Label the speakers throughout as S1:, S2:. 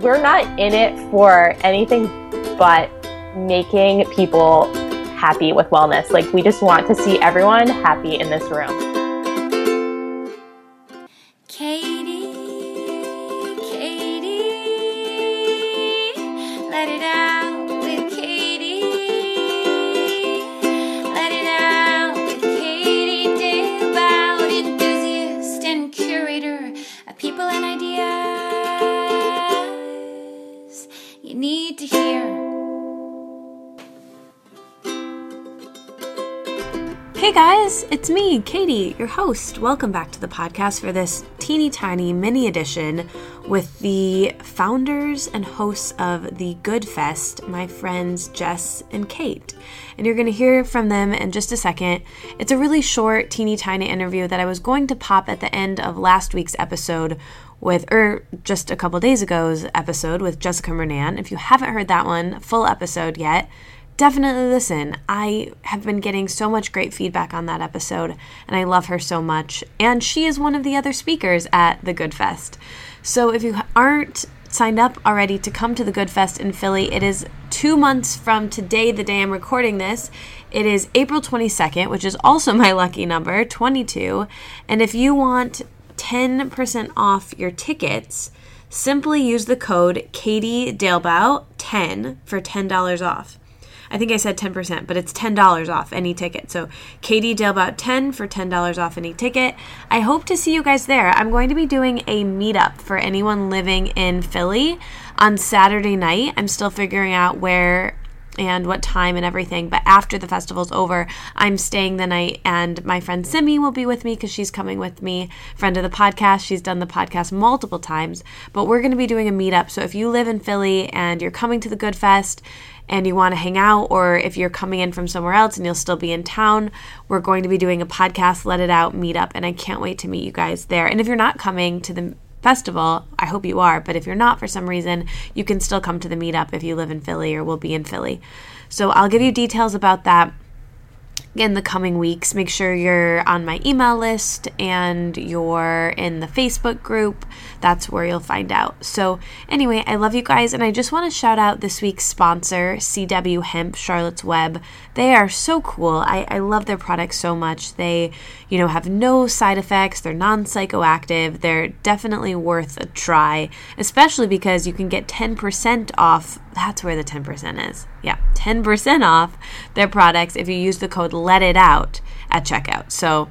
S1: we're not in it for anything but making people happy with wellness. Like, we just want to see everyone happy in this room.
S2: Katie,
S3: your host. Welcome back to the podcast for this teeny tiny mini edition with the founders and hosts of the Good Fest, my friends Jess and Kate. And you're going to hear from them in just a second. It's a really short, teeny tiny interview that I was going to pop at the end of last week's episode with, or just a couple days ago's episode with Jessica Murnane. If you haven't heard that one, full episode yet, definitely listen. I have been getting so much great feedback on that episode, and I love her so much. And she is one of the other speakers at the Good Fest. So if you aren't signed up already to come to the Good Fest in Philly, it is two months from today, the day I'm recording this. It is April 22nd, which is also my lucky number, 22. And if you want 10% off your tickets, simply use the code Katie Dalebout 10 for $10 off. I think I said 10%, but it's $10 off any ticket. So Katie Dalebout 10 for $10 off any ticket. I hope to see you guys there. I'm going to be doing a meetup for anyone living in Philly on Saturday night. I'm still figuring out where and what time and everything. But after the festival's over, I'm staying the night, and my friend Simi will be with me because she's coming with me, friend of the podcast. She's done the podcast multiple times, but we're going to be doing a meetup. So if you live in Philly and you're coming to the Good Fest, and you want to hang out, or if you're coming in from somewhere else and you'll still be in town, we're going to be doing a podcast, Let It Out meetup, and I can't wait to meet you guys there. And if you're not coming to the festival, I hope you are, but if you're not for some reason, you can still come to the meetup if you live in Philly or will be in Philly. So I'll give you details about that in the coming weeks. Make sure you're on my email list and you're in the Facebook group. That's where you'll find out. So, anyway, I love you guys, and I just want to shout out this week's sponsor, CW Hemp Charlotte's Web. They are so cool. I, I love their products so much. They, you know, have no side effects, they're non psychoactive, they're definitely worth a try, especially because you can get 10% off. That's where the 10% is. Yeah, 10% off their products if you use the code let it out at checkout. So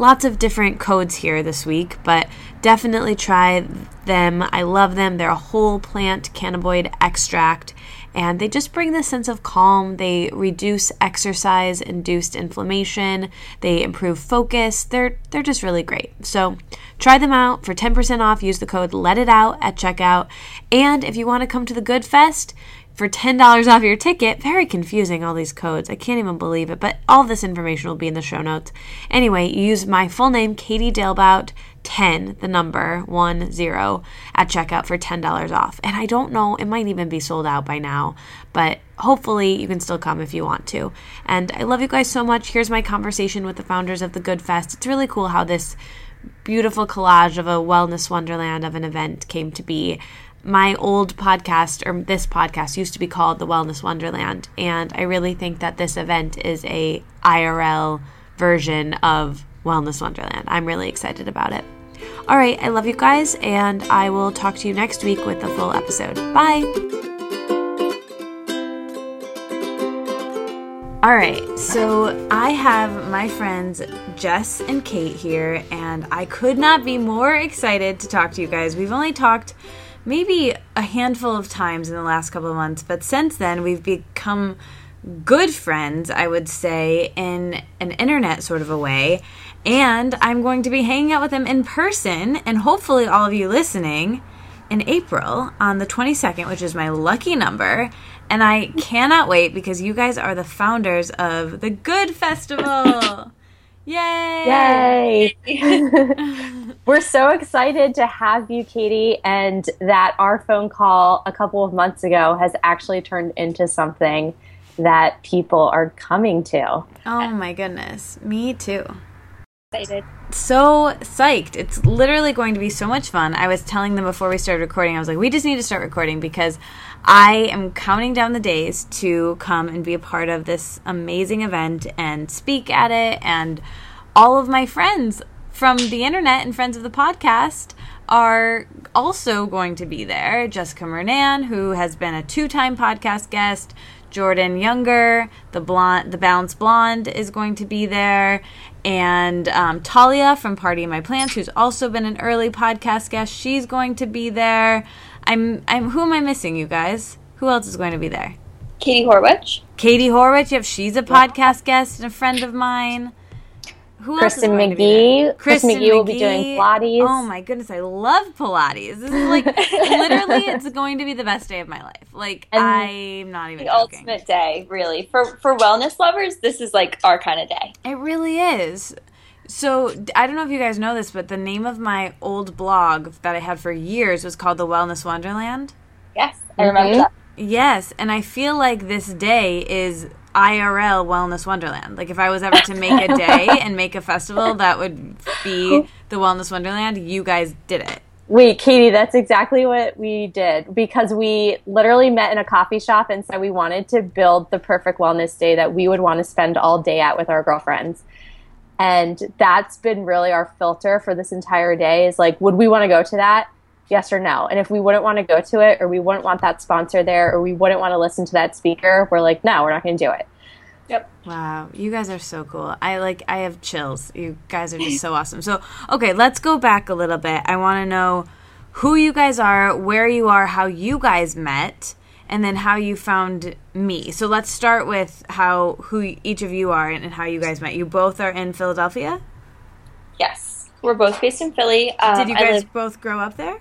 S3: lots of different codes here this week, but definitely try them. I love them. They're a whole plant cannabinoid extract and they just bring this sense of calm. They reduce exercise induced inflammation. They improve focus. They're they're just really great. So try them out for 10% off. Use the code let it out at checkout. And if you want to come to the Good Fest, for $10 off your ticket. Very confusing, all these codes. I can't even believe it, but all this information will be in the show notes. Anyway, use my full name, Katie Dalebout, 10, the number, 1 0, at checkout for $10 off. And I don't know, it might even be sold out by now, but hopefully you can still come if you want to. And I love you guys so much. Here's my conversation with the founders of the Good Fest. It's really cool how this beautiful collage of a wellness wonderland of an event came to be my old podcast or this podcast used to be called the Wellness Wonderland and I really think that this event is a IRL version of Wellness Wonderland. I'm really excited about it. All right, I love you guys and I will talk to you next week with the full episode. Bye. All right, so I have my friends Jess and Kate here, and I could not be more excited to talk to you guys. We've only talked maybe a handful of times in the last couple of months, but since then we've become good friends, I would say, in an internet sort of a way. And I'm going to be hanging out with them in person, and hopefully, all of you listening in April on the 22nd, which is my lucky number. And I cannot wait because you guys are the founders of the Good Festival. Yay!
S1: Yay! We're so excited to have you, Katie, and that our phone call a couple of months ago has actually turned into something that people are coming to.
S3: Oh my goodness. Me too.
S2: Excited.
S3: so psyched. It's literally going to be so much fun. I was telling them before we started recording, I was like, we just need to start recording because I am counting down the days to come and be a part of this amazing event and speak at it. And all of my friends from the internet and friends of the podcast are also going to be there. Jessica Murnane, who has been a two time podcast guest. Jordan Younger, the blonde, the Balanced Blonde, is going to be there, and um, Talia from Party in My Plants, who's also been an early podcast guest, she's going to be there. I'm, I'm. Who am I missing, you guys? Who else is going to be there?
S2: Katie Horwitch.
S3: Katie Horwitch. Yep, she's a podcast guest and a friend of mine. Who else is
S1: Kristin
S3: going to be there?
S1: McGee. Kristin McGee will be doing Pilates.
S3: Oh my goodness, I love Pilates. This is like literally, it's going to be the best day of my life. Like
S1: And
S3: I'm not even
S2: The
S3: joking.
S2: ultimate day, really. For for wellness lovers, this is like our kind of day.
S3: It really is. So I don't know if you guys know this, but the name of my old blog that I had for years was called the Wellness Wonderland.
S2: Yes, I remember
S1: Mhm.
S2: that.
S3: Yes, and I feel like this day is IRL Wellness Wonderland. Like if I was ever to make a day and make a festival that would be the Wellness Wonderland, you guys did it.
S1: Wait, Katie, that's exactly what we did because we literally met in a coffee shop and said we wanted to build the perfect wellness day that we would want to spend all day at with our girlfriends. And that's been really our filter for this entire day is like, would we want to go to that? Yes or no? And if we wouldn't want to go to it, or we wouldn't want that sponsor there, or we wouldn't want to listen to that speaker, we're like, no, we're not going to do it.
S2: Yep.
S3: Wow, you guys are so cool. I like I have chills. You guys are just so awesome. So, okay, let's go back a little bit. I want to know who you guys are, where you are, how you guys met, and then how you found me. So, let's start with how who each of you are and, and how you guys met. You both are in Philadelphia?
S2: Yes, we're both based in Philly. Um,
S3: Did you guys
S2: live-
S3: both grow up there?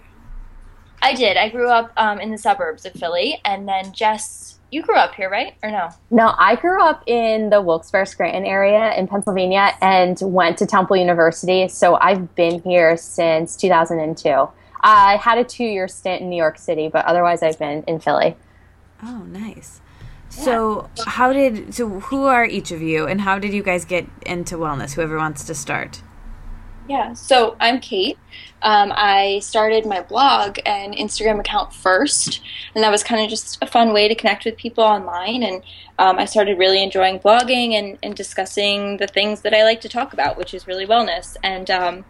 S2: I did. I grew up um, in the suburbs of Philly, and then Jess, you grew up here, right? Or no?
S1: No, I grew up in the Wilkes-Barre Scranton area in Pennsylvania and went to Temple University. So I've been here since 2002. I had a two-year stint in New York City, but otherwise I've been in Philly.
S3: Oh, nice. So, how did so who are each of you and how did you guys get into wellness? Whoever wants to start.
S2: Yeah, so I'm Kate. Um, I started my blog and Instagram account first, and that was kind of just a fun way to connect with people online. And um, I started really enjoying blogging and, and discussing the things that I like to talk about, which is really wellness. And um,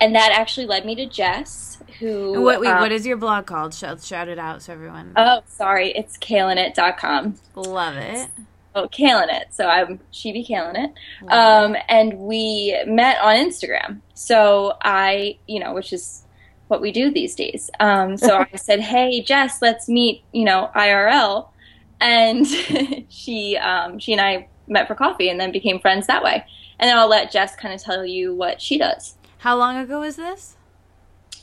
S2: and that actually led me to Jess, who.
S3: What wait,
S2: um,
S3: what is your blog called? Shout, shout it out so everyone.
S2: Oh, sorry, it's kalenit.com.
S3: Love it.
S2: Oh, Kalen it. So I'm she be Kalen it. Um, and we met on Instagram. So I, you know, which is what we do these days. Um, so I said, "Hey, Jess, let's meet." You know, IRL, and she, um, she and I met for coffee, and then became friends that way. And then I'll let Jess kind of tell you what she does.
S3: How long ago was this?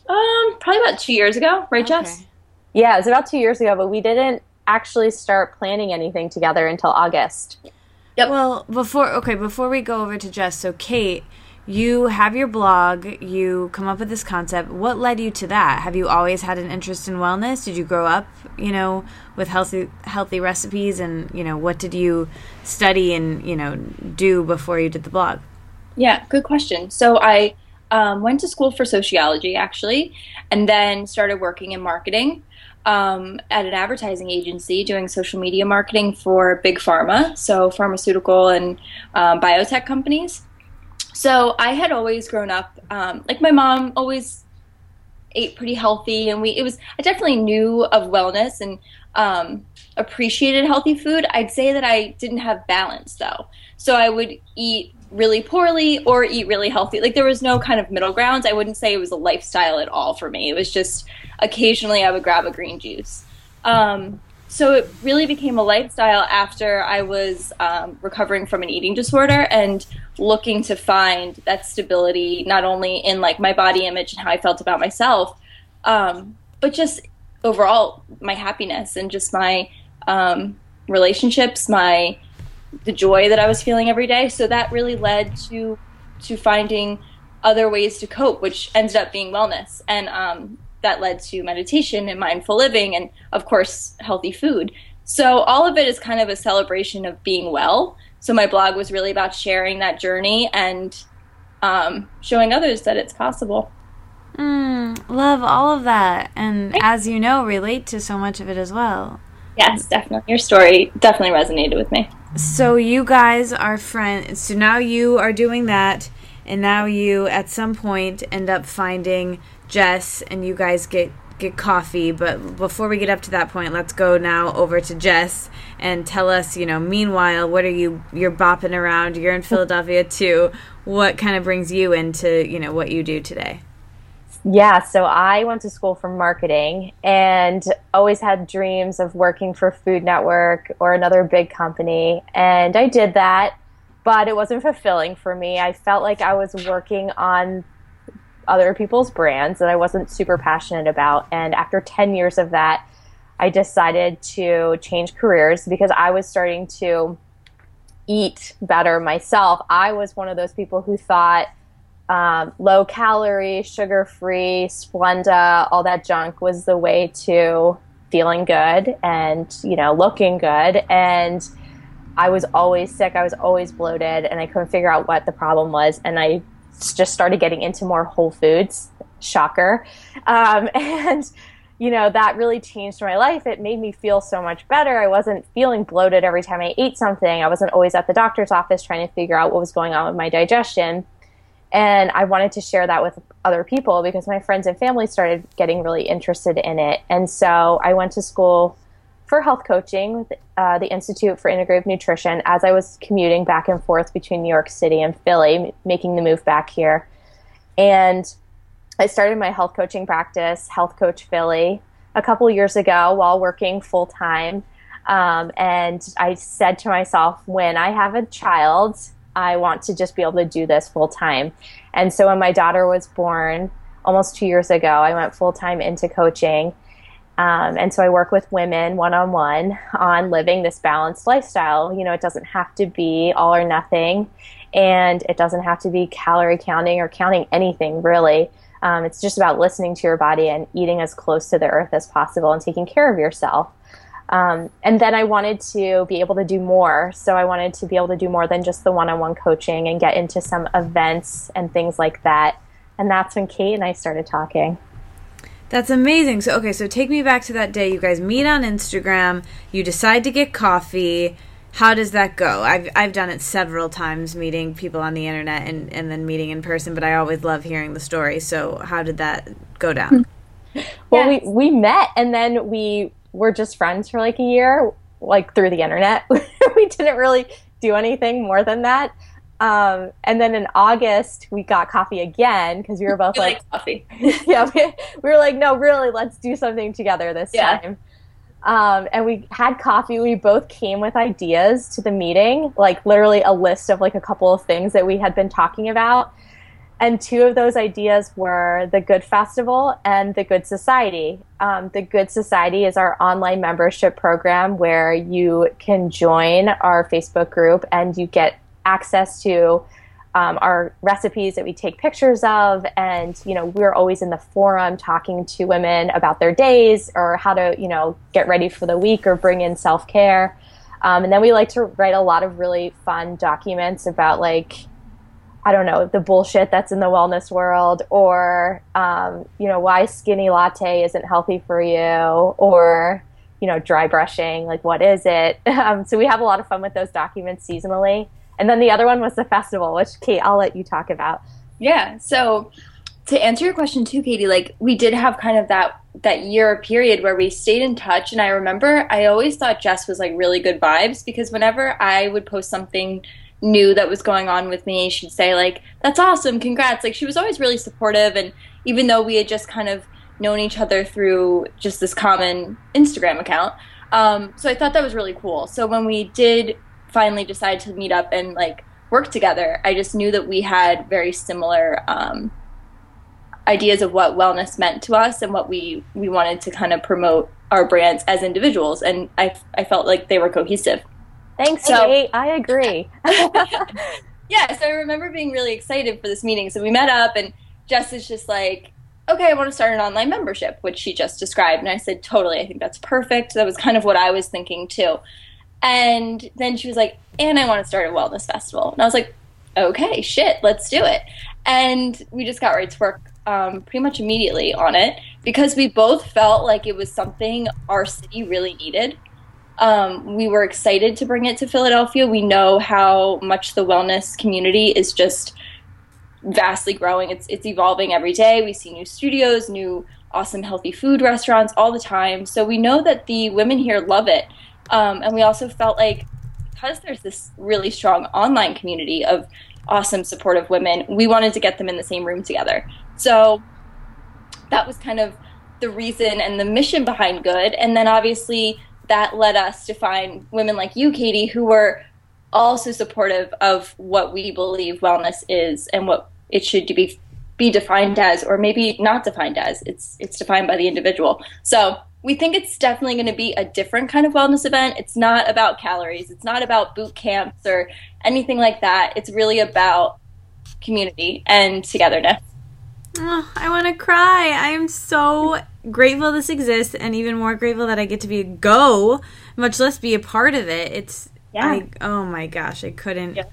S2: Um, probably about two years ago, right, Jess?
S1: Yeah, it was about two years ago, but we didn't actually start planning anything together until August.
S2: Yep.
S3: Well, before okay, before we go over to Jess, so Kate, you have your blog, you come up with this concept. What led you to that? Have you always had an interest in wellness? Did you grow up, you know, with healthy healthy recipes and, you know, what did you study and, you know, do before you did the blog?
S2: Yeah, good question. So I um, went to school for sociology actually, and then started working in marketing um, at an advertising agency doing social media marketing for big pharma, so pharmaceutical and um, biotech companies. So I had always grown up um, like my mom always ate pretty healthy, and we it was I definitely knew of wellness and um, appreciated healthy food. I'd say that I didn't have balance though, so I would eat really poorly or eat really healthy. Like there was no kind of middle grounds. I wouldn't say it was a lifestyle at all for me. It was just occasionally I would grab a green juice. Um, so it really became a lifestyle after I was um, recovering from an eating disorder and looking to find that stability not only in like my body image and how I felt about myself, um, but just overall my happiness and just my um, relationships, my the joy that I was feeling every day. So that really led to to finding other ways to cope, which ended up being wellness, and um, that led to meditation and mindful living, and of course healthy food. So all of it is kind of a celebration of being well. So my blog was really about sharing that journey and um, showing others that it's possible.
S3: Mm, love all of that. And as you know, relate to so much of it as well.
S2: Yes, definitely. Your story definitely resonated with me.
S3: So you guys are friends. So now you are doing that, and now you at some point end up finding Jess, and you guys get get coffee. But before we get up to that point, let's go now over to Jess and tell us. You know, meanwhile, what are you? You're bopping around. You're in Philadelphia too. What kind of brings you into you know what you do today?
S1: Yeah, so I went to school for marketing and always had dreams of working for Food Network or another big company. And I did that, but it wasn't fulfilling for me. I felt like I was working on other people's brands that I wasn't super passionate about. And after 10 years of that, I decided to change careers because I was starting to eat better myself. I was one of those people who thought, um, low calorie, sugar free, Splenda, all that junk was the way to feeling good and, you know, looking good. And I was always sick. I was always bloated and I couldn't figure out what the problem was. And I just started getting into more whole foods. Shocker. Um, and, you know, that really changed my life. It made me feel so much better. I wasn't feeling bloated every time I ate something. I wasn't always at the doctor's office trying to figure out what was going on with my digestion and I wanted to share that with other people because my friends and family started getting really interested in it. And so I went to school for health coaching with uh, the Institute for Integrative Nutrition as I was commuting back and forth between New York City and Philly, making the move back here. And I started my health coaching practice, Health Coach Philly, a couple years ago while working full time. Um, and I said to myself, when I have a child, I want to just be able to do this full time. And so when my daughter was born almost two years ago, I went full time into coaching. Um, and so I work with women one on one on living this balanced lifestyle. You know, it doesn't have to be all or nothing, and it doesn't have to be calorie counting or counting anything really. Um, it's just about listening to your body and eating as close to the earth as possible and taking care of yourself. Um, and then I wanted to be able to do more. So I wanted to be able to do more than just the one on one coaching and get into some events and things like that. And that's when Kate and I started talking.
S3: That's amazing. So, okay, so take me back to that day. You guys meet on Instagram, you decide to get coffee. How does that go? I've, I've done it several times, meeting people on the internet and, and then meeting in person, but I always love hearing the story. So, how did that go down?
S1: well, yes. we, we met and then we were just friends for like a year, like through the internet. we didn't really do anything more than that. Um, and then in August, we got coffee again because we were both like,
S2: like, coffee.
S1: yeah, we, we, were like, no, really, let's do something together this yeah. time. Um, and we had coffee. We both came with ideas to the meeting, like literally a list of like a couple of things that we had been talking about. And two of those ideas were the Good Festival and the Good Society. Um, the Good Society is our online membership program where you can join our Facebook group and you get access to um, our recipes that we take pictures of. And, you know, we're always in the forum talking to women about their days or how to, you know, get ready for the week or bring in self care. Um, and then we like to write a lot of really fun documents about like, I don't know, the bullshit that's in the wellness world, or, um, you know, why skinny latte isn't healthy for you, or, you know, dry brushing, like, what is it? Um, so we have a lot of fun with those documents seasonally. And then the other one was the festival, which, Kate, I'll let you talk about.
S2: Yeah. So to answer your question too, Katie, like, we did have kind of that that year period where we stayed in touch and i remember i always thought jess was like really good vibes because whenever i would post something new that was going on with me, she'd say like, "That's awesome, congrats!" Like she was always really supportive, and even though we had just kind of known each other through just this common Instagram account, um, so I thought that was really cool. So when we did finally decided to meet up and like work together, I just knew that we had very similar um, ideas of what wellness meant to us and what we we wanted to kind of promote our brands as individuals, and I I felt like they were cohesive.
S1: Thanks, so, Kate. I agree.
S2: yeah, so I remember being really excited for this meeting. So we met up, and Jess is just like, okay, I want to start an online membership, which she just described. And I said, totally, I think that's perfect. That was kind of what I was thinking too. And then she was like, and I want to start a wellness festival. And I was like, okay, shit, let's do it. and we just got right to work um, pretty much immediately on it because we both felt like it was something our city really needed. Um, we were excited to bring it to Philadelphia. We know how much the wellness community is just vastly growing. It's it's evolving every day. We see new studios, new awesome healthy food restaurants all the time. So we know that the women here love it. Um, and we also felt like because there's this really strong online community of awesome supportive women, we wanted to get them in the same room together. So that was kind of the reason and the mission behind good. And then obviously that led us to find women like you, Katie, who were also supportive of what we believe wellness is and what it should be be defined as, or maybe not defined as. It's it's defined by the individual. So we think it's definitely going to be a different kind of wellness event. It's not about calories. It's not about boot camps or anything like that. It's really about community and togetherness.
S3: Oh, I want to cry. I am so grateful this exists and even more grateful that I get to be a go, much less be a part of it. It's yeah. I, oh my gosh, I couldn't. Yeah.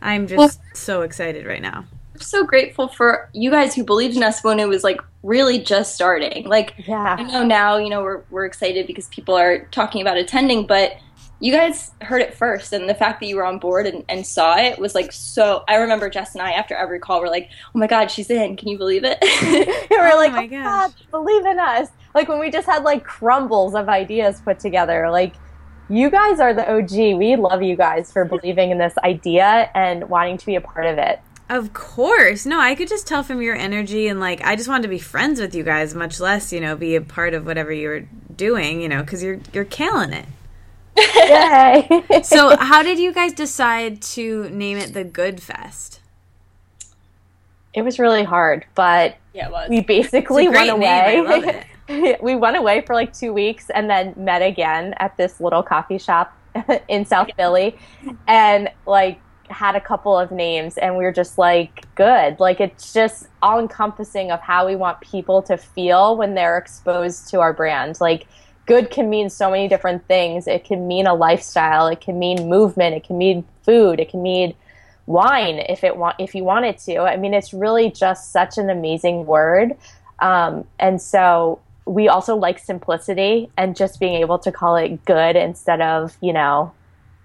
S3: I'm just well, so excited right now.
S2: So grateful for you guys who believed in us when it was like really just starting. Like, yeah. I know now, you know, we're, we're excited because people are talking about attending, but you guys heard it first. And the fact that you were on board and, and saw it was like so. I remember Jess and I, after every call, were like, oh my God, she's in. Can you believe it?
S1: And we were oh like, my oh God, believe in us. Like when we just had like crumbles of ideas put together. Like, you guys are the OG. We love you guys for believing in this idea and wanting to be a part of it.
S3: Of course. No, I could just tell from your energy and like I just wanted to be friends with you guys, much less, you know, be a part of whatever you're doing, you know, cuz you're you're killing it. Yay. so, how did you guys decide to name it the Good Fest?
S1: It was really hard, but yeah, we basically went away. we went away for like 2 weeks and then met again at this little coffee shop in South Philly and like had a couple of names and we were just like good. Like it's just all encompassing of how we want people to feel when they're exposed to our brand. Like good can mean so many different things. It can mean a lifestyle. It can mean movement. It can mean food. It can mean wine if it want if you want it to. I mean it's really just such an amazing word. Um, and so we also like simplicity and just being able to call it good instead of you know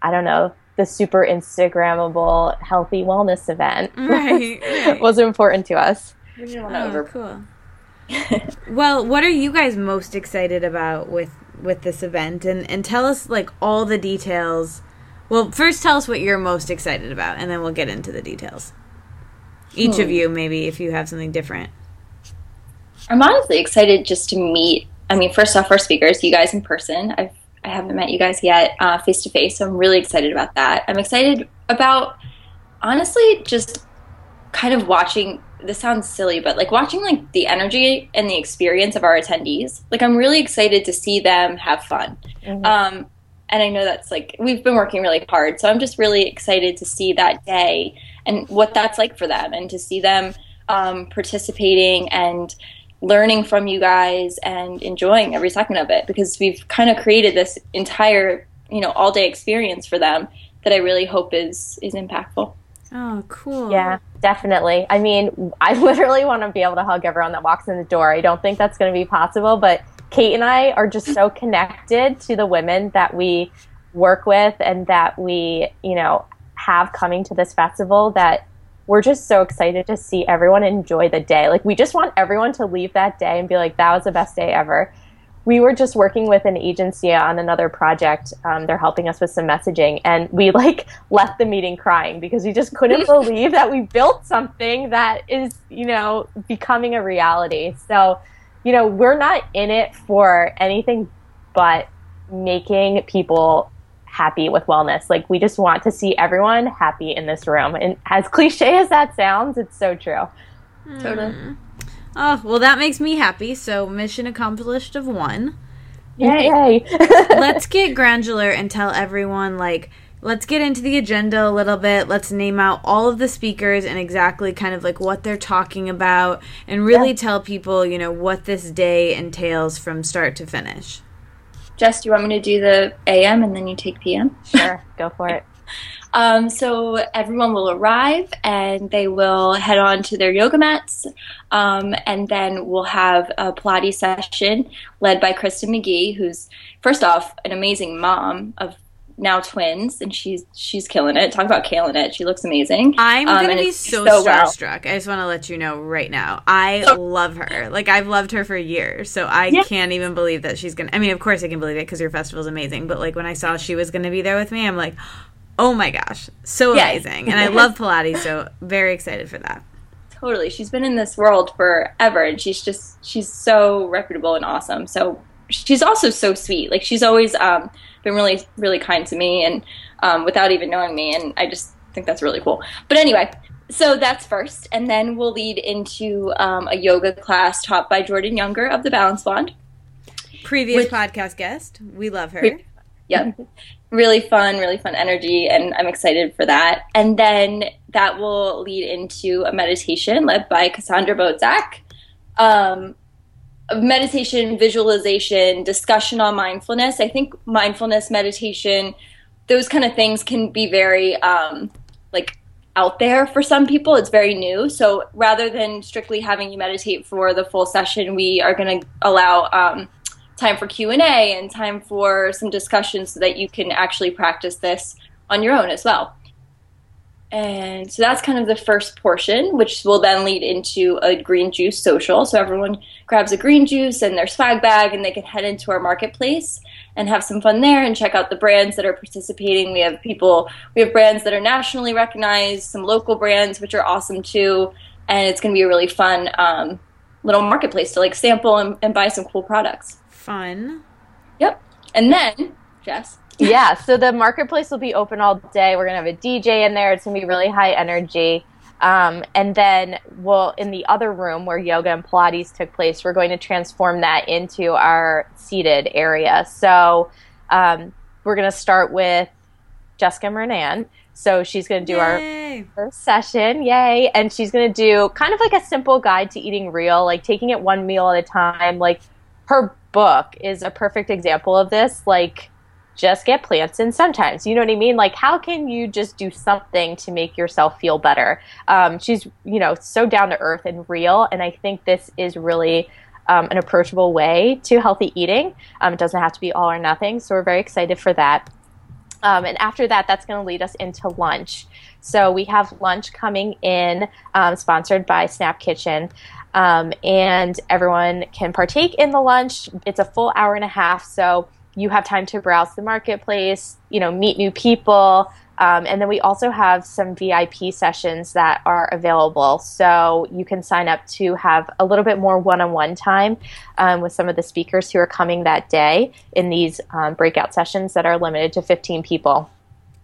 S1: i don't know the super Instagrammable healthy wellness event right, right. was important to us.
S3: Oh, cool. well, what are you guys most excited about with with this event? And and tell us like all the details. Well, first tell us what you're most excited about, and then we'll get into the details. Each hmm. of you, maybe if you have something different.
S2: I'm honestly excited just to meet. I mean, first off, our speakers, you guys in person. I've I haven't met you guys yet face to face, so I'm really excited about that. I'm excited about honestly just kind of watching this sounds silly, but like watching like the energy and the experience of our attendees. Like I'm really excited to see them have fun. Mm-hmm. Um, and I know that's like we've been working really hard, so I'm just really excited to see that day and what that's like for them, and to see them um, participating and learning from you guys and enjoying every second of it because we've kind of created this entire you know all day experience for them that I really hope is is impactful.
S3: Oh, cool.
S1: Yeah, definitely. I mean, I literally want to be able to hug everyone that walks in the door. I don't think that's going to be possible, but Kate and I are just so connected to the women that we work with and that we, you know, have coming to this festival that we're just so excited to see everyone enjoy the day. Like we just want everyone to leave that day and be like, that was the best day ever. We were just working with an agency on another project. Um, they're helping us with some messaging, and we like left the meeting crying because we just couldn't believe that we built something that is, you know, becoming a reality. So, you know, we're not in it for anything but making people happy with wellness. Like we just want to see everyone happy in this room. And as cliche as that sounds, it's so true.
S3: Mm. Totally. Oh, well that makes me happy. So mission accomplished of one.
S1: Yay.
S3: let's get granular and tell everyone like let's get into the agenda a little bit. Let's name out all of the speakers and exactly kind of like what they're talking about and really yeah. tell people, you know, what this day entails from start to finish.
S2: Jess, do you want me to do the AM and then you take PM?
S1: Sure, go for it.
S2: Um, so everyone will arrive and they will head on to their yoga mats, um, and then we'll have a Pilates session led by Kristin McGee, who's first off an amazing mom of now twins, and she's she's killing it. Talk about killing it. She looks amazing.
S3: I'm um, gonna be so, so starstruck. I just want to let you know right now. I so, love her. Like I've loved her for years, so I yeah. can't even believe that she's gonna. I mean, of course I can believe it because your festival's amazing. But like when I saw she was gonna be there with me, I'm like, oh my gosh, so yes. amazing. And I love Pilates, so very excited for that.
S2: Totally, she's been in this world forever, and she's just she's so reputable and awesome. So she's also so sweet. Like she's always um, been really, really kind to me, and um, without even knowing me, and I just think that's really cool. But anyway, so that's first, and then we'll lead into um, a yoga class taught by Jordan Younger of the Balanced Blonde.
S3: Previous which, podcast guest, we love her. Pre-
S2: yep, really fun, really fun energy, and I'm excited for that. And then that will lead into a meditation led by Cassandra Bodzak. Um, meditation, visualization, discussion on mindfulness. I think mindfulness, meditation, those kind of things can be very um, like out there for some people. It's very new. So rather than strictly having you meditate for the full session, we are going to allow um, time for Q and A and time for some discussion so that you can actually practice this on your own as well. And so that's kind of the first portion, which will then lead into a green juice social. So everyone grabs a green juice and their swag bag, and they can head into our marketplace and have some fun there and check out the brands that are participating. We have people, we have brands that are nationally recognized, some local brands, which are awesome too. And it's going to be a really fun um, little marketplace to like sample and, and buy some cool products.
S3: Fun.
S2: Yep. And then, Jess,
S1: yeah, so the marketplace will be open all day. We're gonna have a DJ in there. It's gonna be really high energy. Um, and then we'll in the other room where yoga and Pilates took place, we're going to transform that into our seated area. So um, we're gonna start with Jessica Murnane. So she's going to do Yay. our first session, yay! And she's going to do kind of like a simple guide to eating real, like taking it one meal at a time. Like her book is a perfect example of this. Like just get plants in sometimes. You know what I mean? Like, how can you just do something to make yourself feel better? Um, she's, you know, so down to earth and real. And I think this is really um, an approachable way to healthy eating. Um, it doesn't have to be all or nothing. So we're very excited for that. Um, and after that, that's going to lead us into lunch. So we have lunch coming in, um, sponsored by Snap Kitchen. Um, and everyone can partake in the lunch. It's a full hour and a half. So you have time to browse the marketplace, you know, meet new people. Um, and then we also have some VIP sessions that are available. So you can sign up to have a little bit more one on one time um, with some of the speakers who are coming that day in these um, breakout sessions that are limited to 15 people.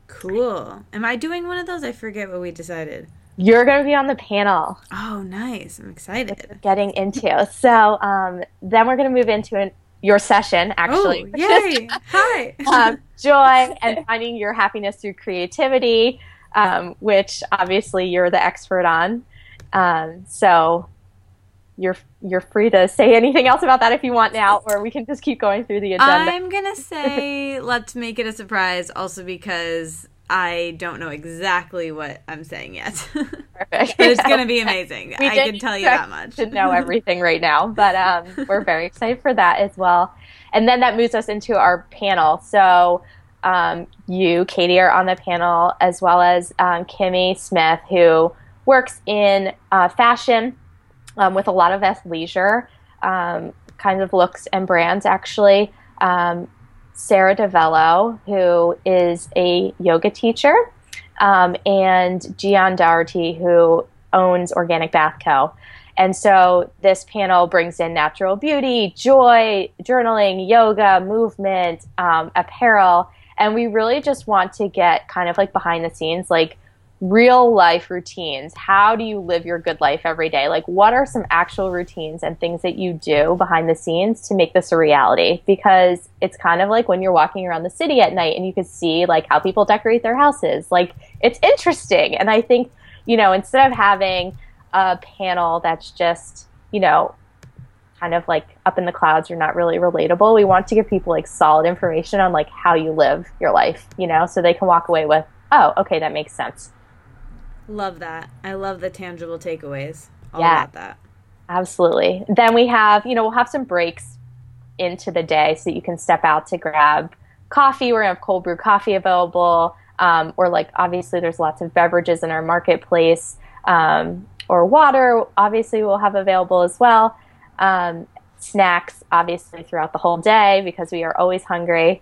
S3: Cool. Am I doing one of those? I forget what we decided.
S1: You're going to be on the panel.
S3: Oh, nice. I'm excited.
S1: Getting into. So um, then we're going to move into an your session actually.
S3: Oh, yay! Hi.
S1: um, joy and finding your happiness through creativity, um, which obviously you're the expert on. Um, so you're you're free to say anything else about that if you want now, or we can just keep going through the agenda.
S3: I'm gonna say let's make it a surprise, also because I don't know exactly what I'm saying yet. Perfect. but it's going to be amazing. I can tell you that much.
S1: to know everything right now, but um, we're very excited for that as well. And then that moves us into our panel. So um, you, Katie, are on the panel, as well as um, Kimmy Smith, who works in uh, fashion um, with a lot of athleisure um, kinds of looks and brands, actually. Um, Sarah DeVello, who is a yoga teacher, um, and Gian Doherty, who owns Organic Bath Co. And so this panel brings in natural beauty, joy, journaling, yoga, movement, um, apparel. And we really just want to get kind of like behind the scenes, like real life routines. How do you live your good life every day? Like, what are some actual routines and things that you do behind the scenes to make this a reality? Because it's kind of like when you're walking around the city at night and you can see like how people decorate their houses. Like, it's interesting. And I think, you know, instead of having a panel that's just, you know, kind of like up in the clouds you're not really relatable we want to give people like solid information on like how you live your life you know so they can walk away with oh, okay, that makes sense.
S3: Love that. I love the tangible takeaways. All
S1: Yeah.
S3: about that.
S1: Absolutely. Then we have, you know, we'll have some breaks into the day so that you can step out to grab coffee. We're going to have cold brew coffee available. Um, or, like, obviously, there's lots of beverages in our marketplace. Um, or water, obviously, we'll have available as well. Um, snacks, obviously, throughout the whole day because we are always hungry.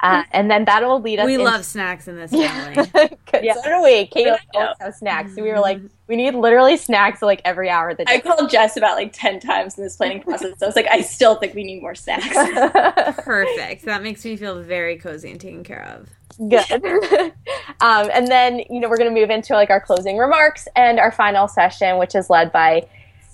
S1: Uh, and then that will lead us
S3: We
S1: into-
S3: love snacks in this family.
S1: Good.
S2: Yeah.
S1: So do we. Katie and always have snacks. So we were like, we need literally snacks like every hour of the
S2: I called Jess about like 10 times in this planning process. So I was like, I still think we need more snacks.
S3: Perfect. That makes me feel very cozy and taken care of.
S1: Good. um, and then, you know, we're going to move into like our closing remarks and our final session, which is led by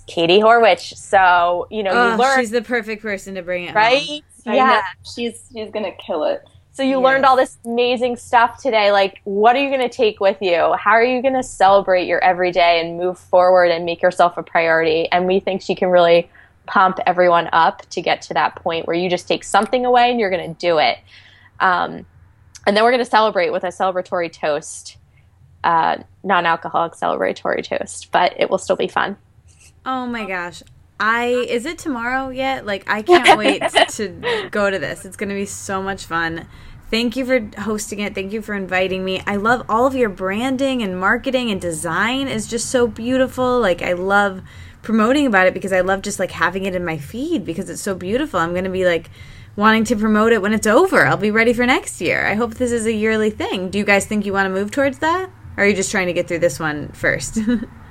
S1: Katie Horwitch. So, you know, you
S3: Oh,
S1: learned,
S3: she's the perfect person to bring it home.
S1: right?
S2: I
S1: Yeah.
S2: know. She's she's gonna kill it.
S1: So you learned all this amazing stuff today. Like, what are you going to take with you? How are you going to celebrate your everyday and move forward and make yourself a priority? And we think she can really pump everyone up to get to that point where you just take something away and you're going to do it. Um, and then we're going to celebrate with a celebratory toast, uh, non-alcoholic celebratory toast, but it will still be fun.
S3: Oh my gosh. I is it tomorrow yet? Like I can't wait to go to this. It's going to be so much fun. Thank you for hosting it. Thank you for inviting me. I love all of your branding and marketing and design is just so beautiful. Like I love promoting about it because I love just like having it in my feed because it's so beautiful. I'm going to be like wanting to promote it when it's over. I'll be ready for next year. I hope this is a yearly thing. Do you guys think you want to move towards that? Or are you just trying to get through this one first?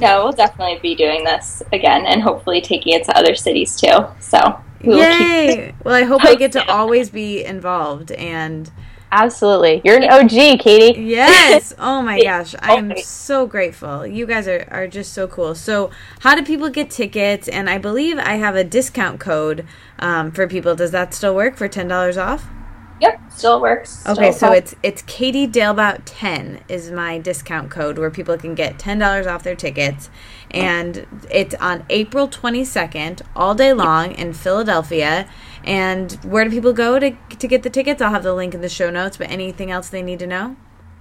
S2: No, we'll definitely be doing this again and hopefully taking it to other cities too. So we will keep
S3: Yay! Well, I hope I get to always be involved. And
S1: Absolutely. You're an OG, Katie.
S3: yes, oh my gosh, I am so grateful. You guys are, are just so cool. So, how do people get tickets? And I believe I have a discount code um, for people. Does that still work for ten dollars off?
S2: Yep, still works.
S3: Okay,
S2: Still
S3: so it's it's Katie Dalebout ten is my discount code where people can get ten dollars off their tickets, and it's on April twenty second all day long in Philadelphia. And where do people go to to get the tickets? I'll have the link in the show notes. But anything else they need to know?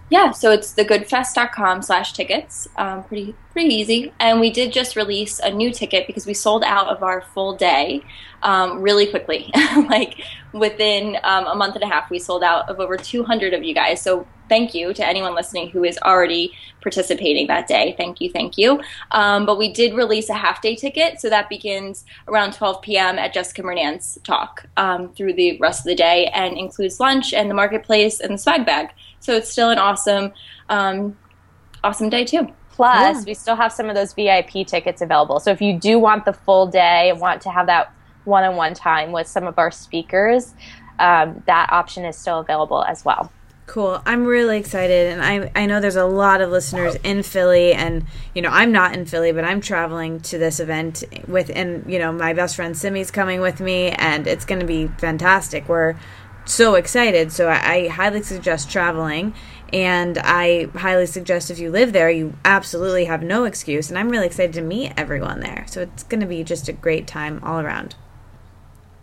S2: Yeah, so it's thegoodfest.com slash tickets. Um, pretty pretty easy. And we did just release a new ticket because we sold out of our full day um, really quickly. like within um, a month and a half, we sold out of over 200 of you guys. So thank you to anyone listening who is already participating that day. Thank you, thank you. Um, but we did release a half day ticket, so that begins around 12 p.m. at Jessica Murnane's talk um, through the rest of the day and includes lunch and the marketplace and the swag bag. So it's still an awesome, um, awesome day too.
S1: Plus,
S3: Yeah.
S1: we still have some of those VIP tickets available. So if you do want the full day and want to have that one on one time with some of our speakers, um, that option is still available as well.
S3: Cool. I'm really excited, and I I know there's a lot of listeners in Philly, and you know I'm not in Philly, but I'm traveling to this event with, and you know my best friend Simi's coming with me, and it's going to be fantastic. We're so excited, so I, I highly suggest traveling, and I highly suggest if you live there, you absolutely have no excuse, and I'm really excited to meet everyone there. So it's going to be just a great time all around.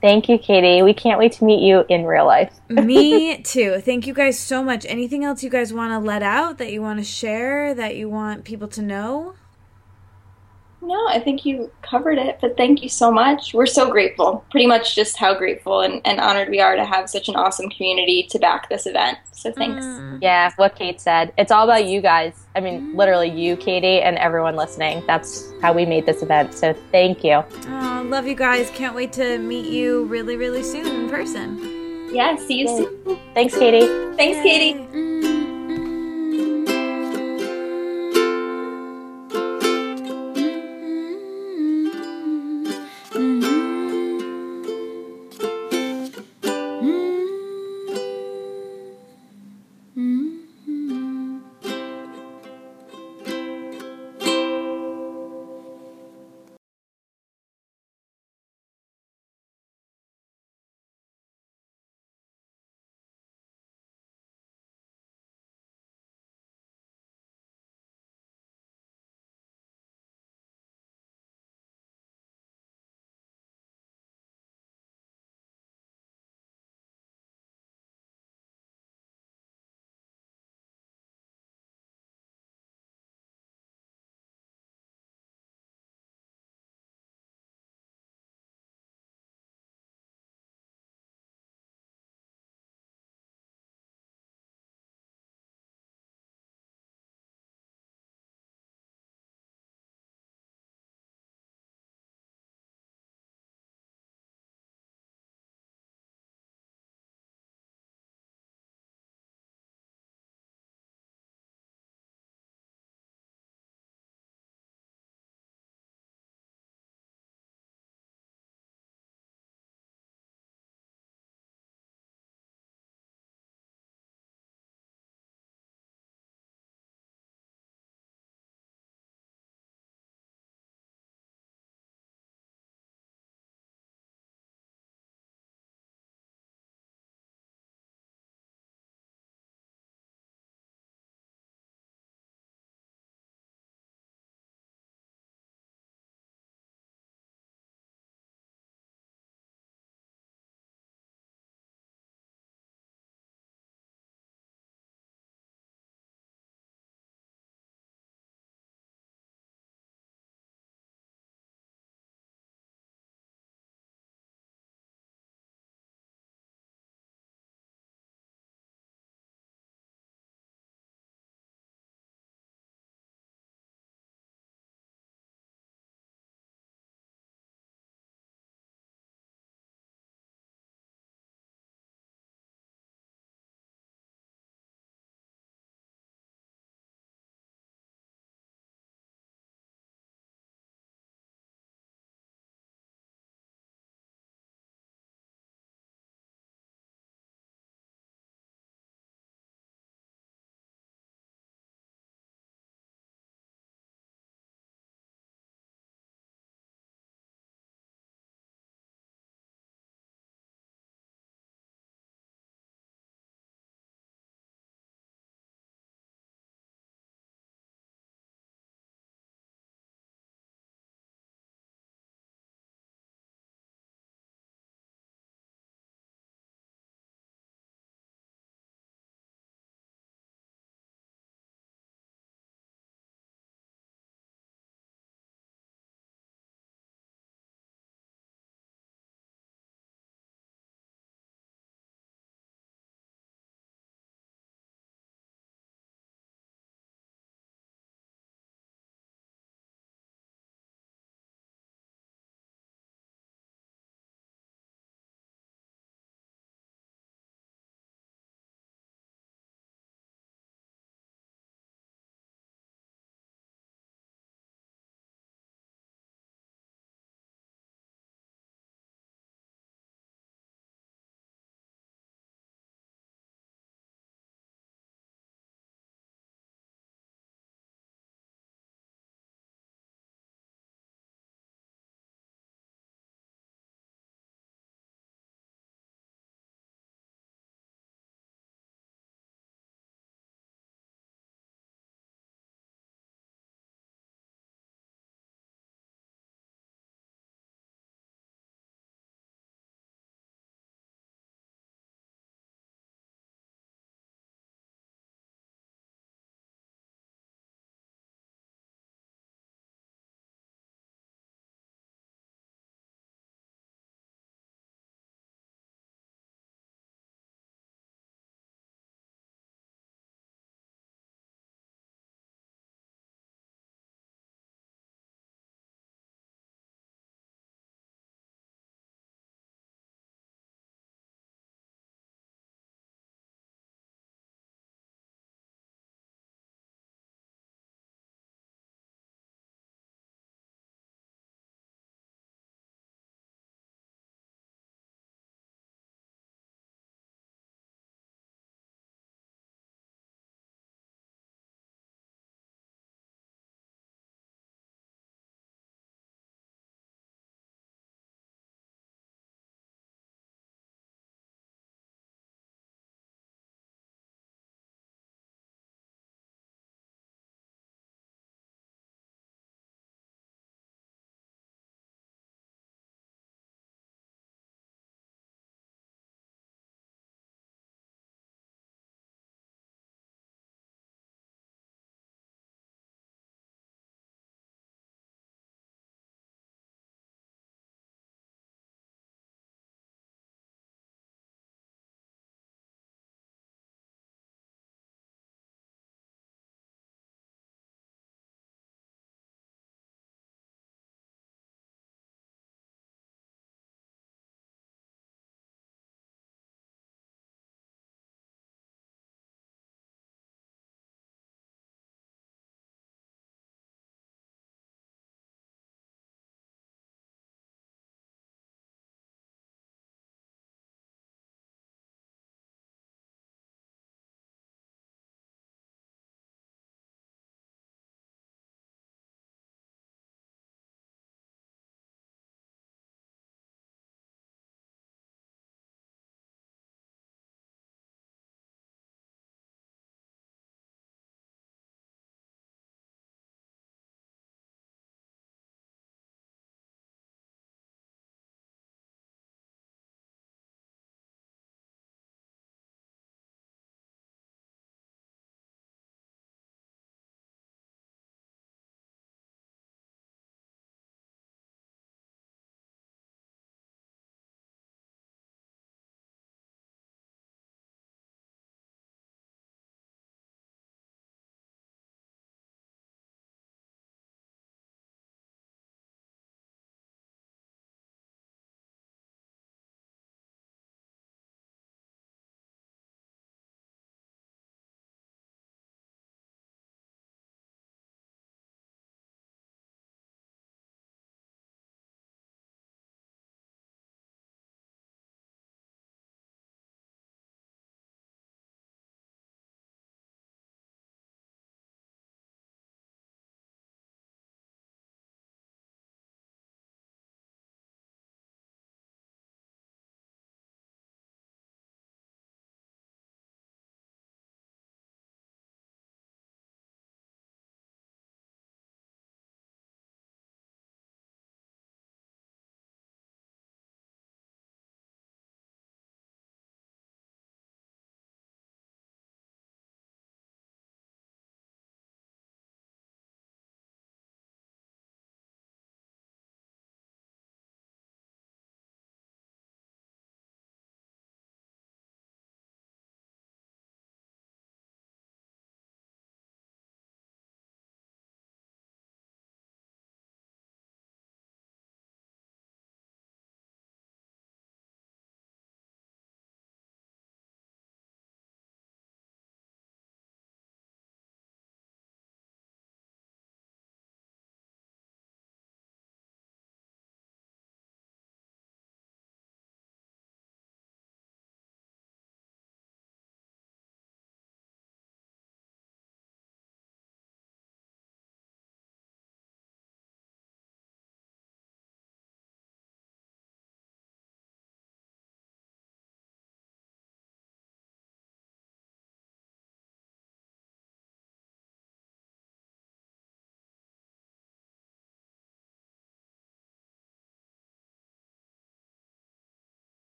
S1: Thank you, Katie. We can't wait to meet you in real life.
S3: Me too. Thank you guys so much. Anything else you guys want to let out that you want to share that you want people to know?
S2: No, I think you covered it, but thank you so much. We're so grateful. Pretty much just how grateful and, and honored we are to have such an awesome community to back this event. So thanks.
S1: Yeah, what Kate said. It's all about you guys. I mean, literally you, Katie, and everyone listening. That's how we made this event. So thank you.
S3: Oh, love you guys. Can't wait to meet you really, really soon in person.
S2: Yeah, see you soon.
S1: Thanks, Katie.
S2: Thanks, Katie.
S3: Mm.